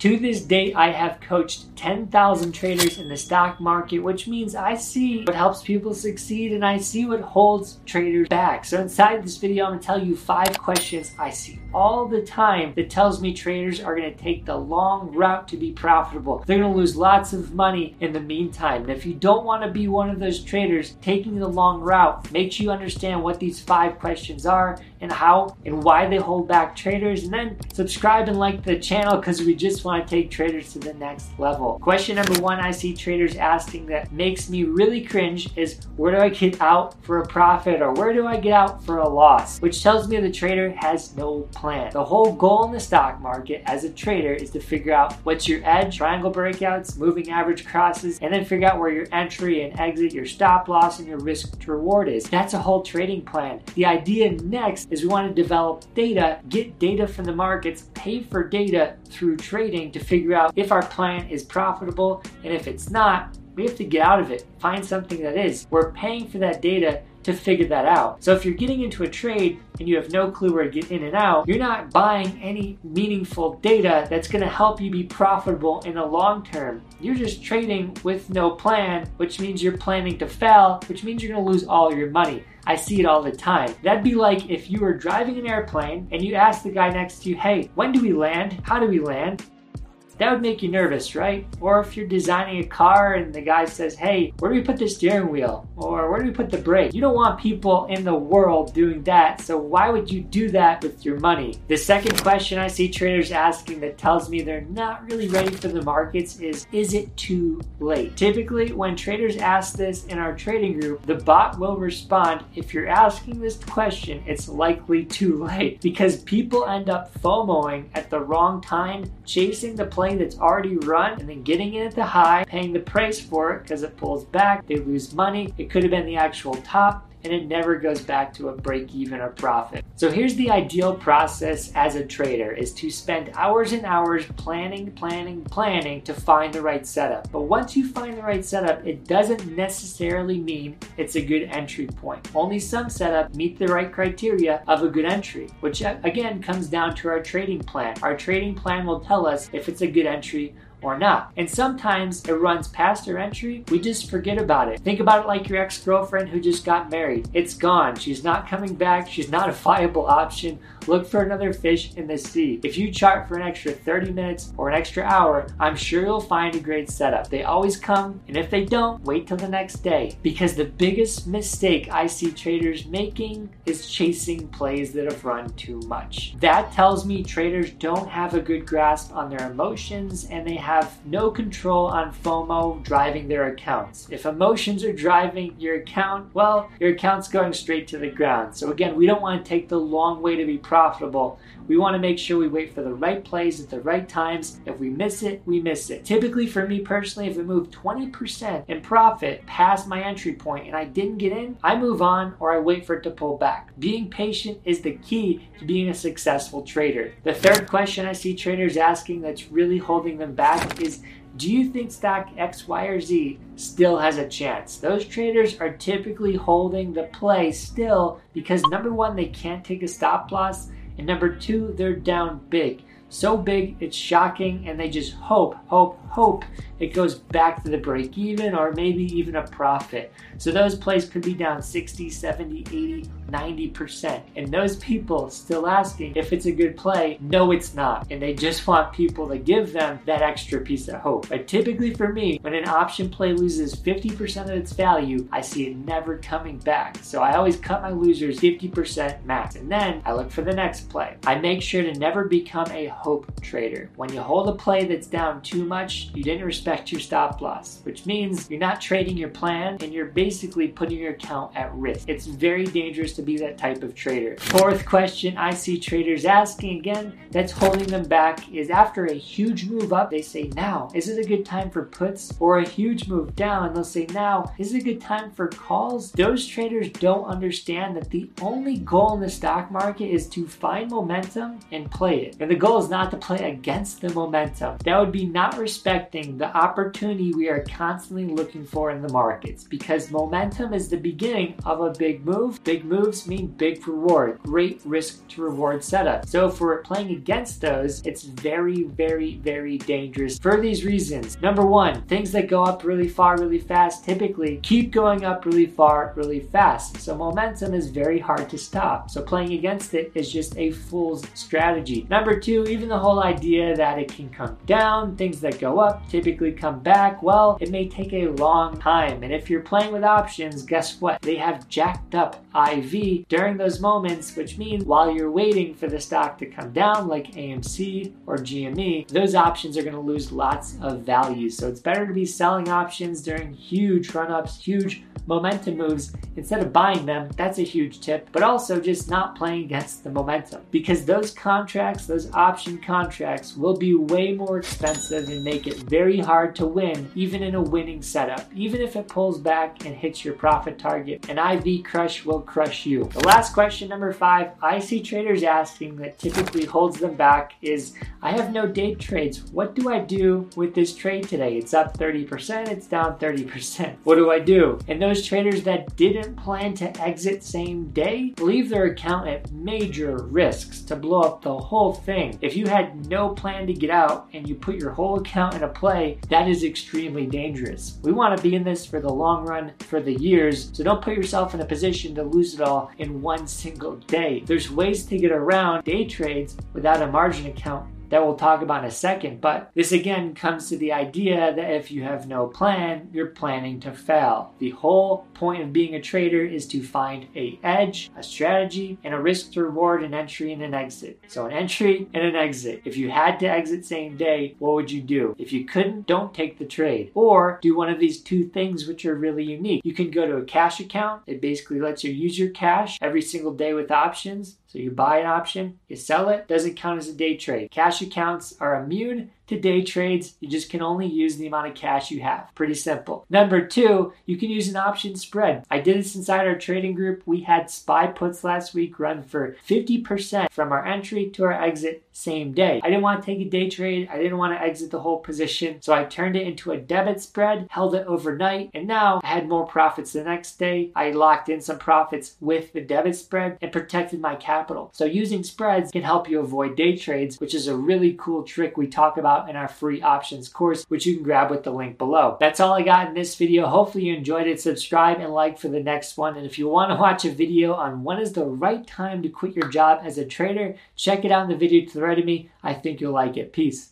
To this date, I have coached 10,000 traders in the stock market, which means I see what helps people succeed and I see what holds traders back. So inside this video, I'm gonna tell you five questions I see all the time that tells me traders are gonna take the long route to be profitable. They're gonna lose lots of money in the meantime. And if you don't wanna be one of those traders taking the long route, make sure you understand what these five questions are and how and why they hold back traders. And then subscribe and like the channel because we just want to take traders to the next level. Question number one I see traders asking that makes me really cringe is where do I get out for a profit or where do I get out for a loss? Which tells me the trader has no plan. The whole goal in the stock market as a trader is to figure out what's your edge, triangle breakouts, moving average crosses, and then figure out where your entry and exit, your stop loss, and your risk to reward is. That's a whole trading plan. The idea next is we want to develop data, get data from the markets, pay for data through trading to figure out if our plan is profitable, and if it's not, we have to get out of it, find something that is. We're paying for that data to figure that out. So if you're getting into a trade and you have no clue where to get in and out, you're not buying any meaningful data that's going to help you be profitable in the long term. You're just trading with no plan, which means you're planning to fail, which means you're going to lose all your money. I see it all the time. That'd be like if you were driving an airplane and you asked the guy next to you, hey, when do we land? How do we land? That would make you nervous, right? Or if you're designing a car and the guy says, hey, where do we put the steering wheel? Or where do we put the brake? You don't want people in the world doing that, so why would you do that with your money? The second question I see traders asking that tells me they're not really ready for the markets is, is it too late? Typically, when traders ask this in our trading group, the bot will respond, if you're asking this question, it's likely too late because people end up FOMOing at the wrong time, chasing the plane that's already run and then getting in at the high, paying the price for it because it pulls back, they lose money. It could have been the actual top and it never goes back to a break even or profit. So here's the ideal process as a trader is to spend hours and hours planning, planning, planning to find the right setup. But once you find the right setup, it doesn't necessarily mean it's a good entry point. Only some setup meet the right criteria of a good entry, which uh, again comes down to our trading plan. Our trading plan will tell us if it's a good entry or not. And sometimes it runs past our entry, we just forget about it. Think about it like your ex girlfriend who just got married. It's gone. She's not coming back. She's not a viable option. Look for another fish in the sea. If you chart for an extra 30 minutes or an extra hour, I'm sure you'll find a great setup. They always come, and if they don't, wait till the next day. Because the biggest mistake I see traders making is chasing plays that have run too much. That tells me traders don't have a good grasp on their emotions and they have no control on FOMO driving their accounts. If emotions are driving your account, well, your account's going straight to the ground. So again, we don't want to take the long way to be profitable. We want to make sure we wait for the right plays at the right times. If we miss it, we miss it. Typically, for me personally, if we move 20% in profit past my entry point and I didn't get in, I move on or I wait for it to pull back. Being patient is the key to being a successful trader. The third question I see traders asking that's really holding them back is do you think stock X, Y, or Z still has a chance? Those traders are typically holding the play still because number one, they can't take a stop loss, and number two, they're down big. So big, it's shocking, and they just hope, hope, hope it goes back to the break even or maybe even a profit. So those plays could be down 60, 70, 80, 90%. And those people still asking if it's a good play, no, it's not. And they just want people to give them that extra piece of hope. But typically for me, when an option play loses 50% of its value, I see it never coming back. So I always cut my losers 50% max. And then I look for the next play. I make sure to never become a hope trader. When you hold a play that's down too much, you didn't respect your stop loss, which means you're not trading your plan and you're basically putting your account at risk. It's very dangerous to be that type of trader. Fourth question I see traders asking again that's holding them back is after a huge move up, they say, now, is it a good time for puts? Or a huge move down, they'll say, now, is it a good time for calls? Those traders don't understand that the only goal in the stock market is to find momentum and play it. And the goal is not to play against the momentum. That would be not respecting the opportunity we are constantly looking for in the markets because momentum is the beginning of a big move. Big moves mean big reward, great risk to reward setup. So if we're playing against those, it's very, very, very dangerous for these reasons. Number one, things that go up really far, really fast typically keep going up really far, really fast. So momentum is very hard to stop. So playing against it is just a fool's strategy. Number two, even the whole idea that it can come down, things that go up typically come back, well, it may take a long time. And if you're playing with options, guess what? They have jacked up IV during those moments, which means while you're waiting for the stock to come down, like AMC or GME, those options are going to lose lots of value. So it's better to be selling options during huge run ups, huge momentum moves instead of buying them. That's a huge tip, but also just not playing against the momentum because those contracts, those option contracts, will be way more expensive and make it very hard to win, even in a winning setup. Even if it pulls back and hits your profit target, an IV crush will crush you. The last question, number five, I see traders asking that typically holds them back is I have no day trades. What do I do with this trade today? It's up 30%, it's down 30%. What do I do? And those traders that didn't plan to exit same day leave their account at major risks to blow up the whole thing. If you had no plan to get out and you put your whole account in a play, that is extremely dangerous. We want to be in this for the long run, for the years, so don't put yourself in a position to lose it all in one single day. There's ways to get around day trades without a margin account that we'll talk about in a second. But this again comes to the idea that if you have no plan, you're planning to fail. The whole point of being a trader is to find a edge, a strategy, and a risk to reward, an entry and an exit. So an entry and an exit. If you had to exit same day, what would you do? If you couldn't, don't take the trade. Or do one of these two things which are really unique. You can go to a cash account. It basically lets you use your cash every single day with options. So you buy an option, you sell it, doesn't count as a day trade. Cash accounts are immune to day trades. You just can only use the amount of cash you have. Pretty simple. Number two, you can use an option spread. I did this inside our trading group. We had SPY puts last week run for 50% from our entry to our exit same day. I didn't want to take a day trade. I didn't want to exit the whole position. So I turned it into a debit spread, held it overnight, and now I had more profits the next day. I locked in some profits with the debit spread and protected my capital. So using spreads can help you avoid day trades, which is a really cool trick we talk about in our free options course, which you can grab with the link below. That's all I got in this video. Hopefully you enjoyed it. Subscribe and like for the next one. And if you want to watch a video on when is the right time to quit your job as a trader, check it out in the video to the right of me. I think you'll like it. Peace.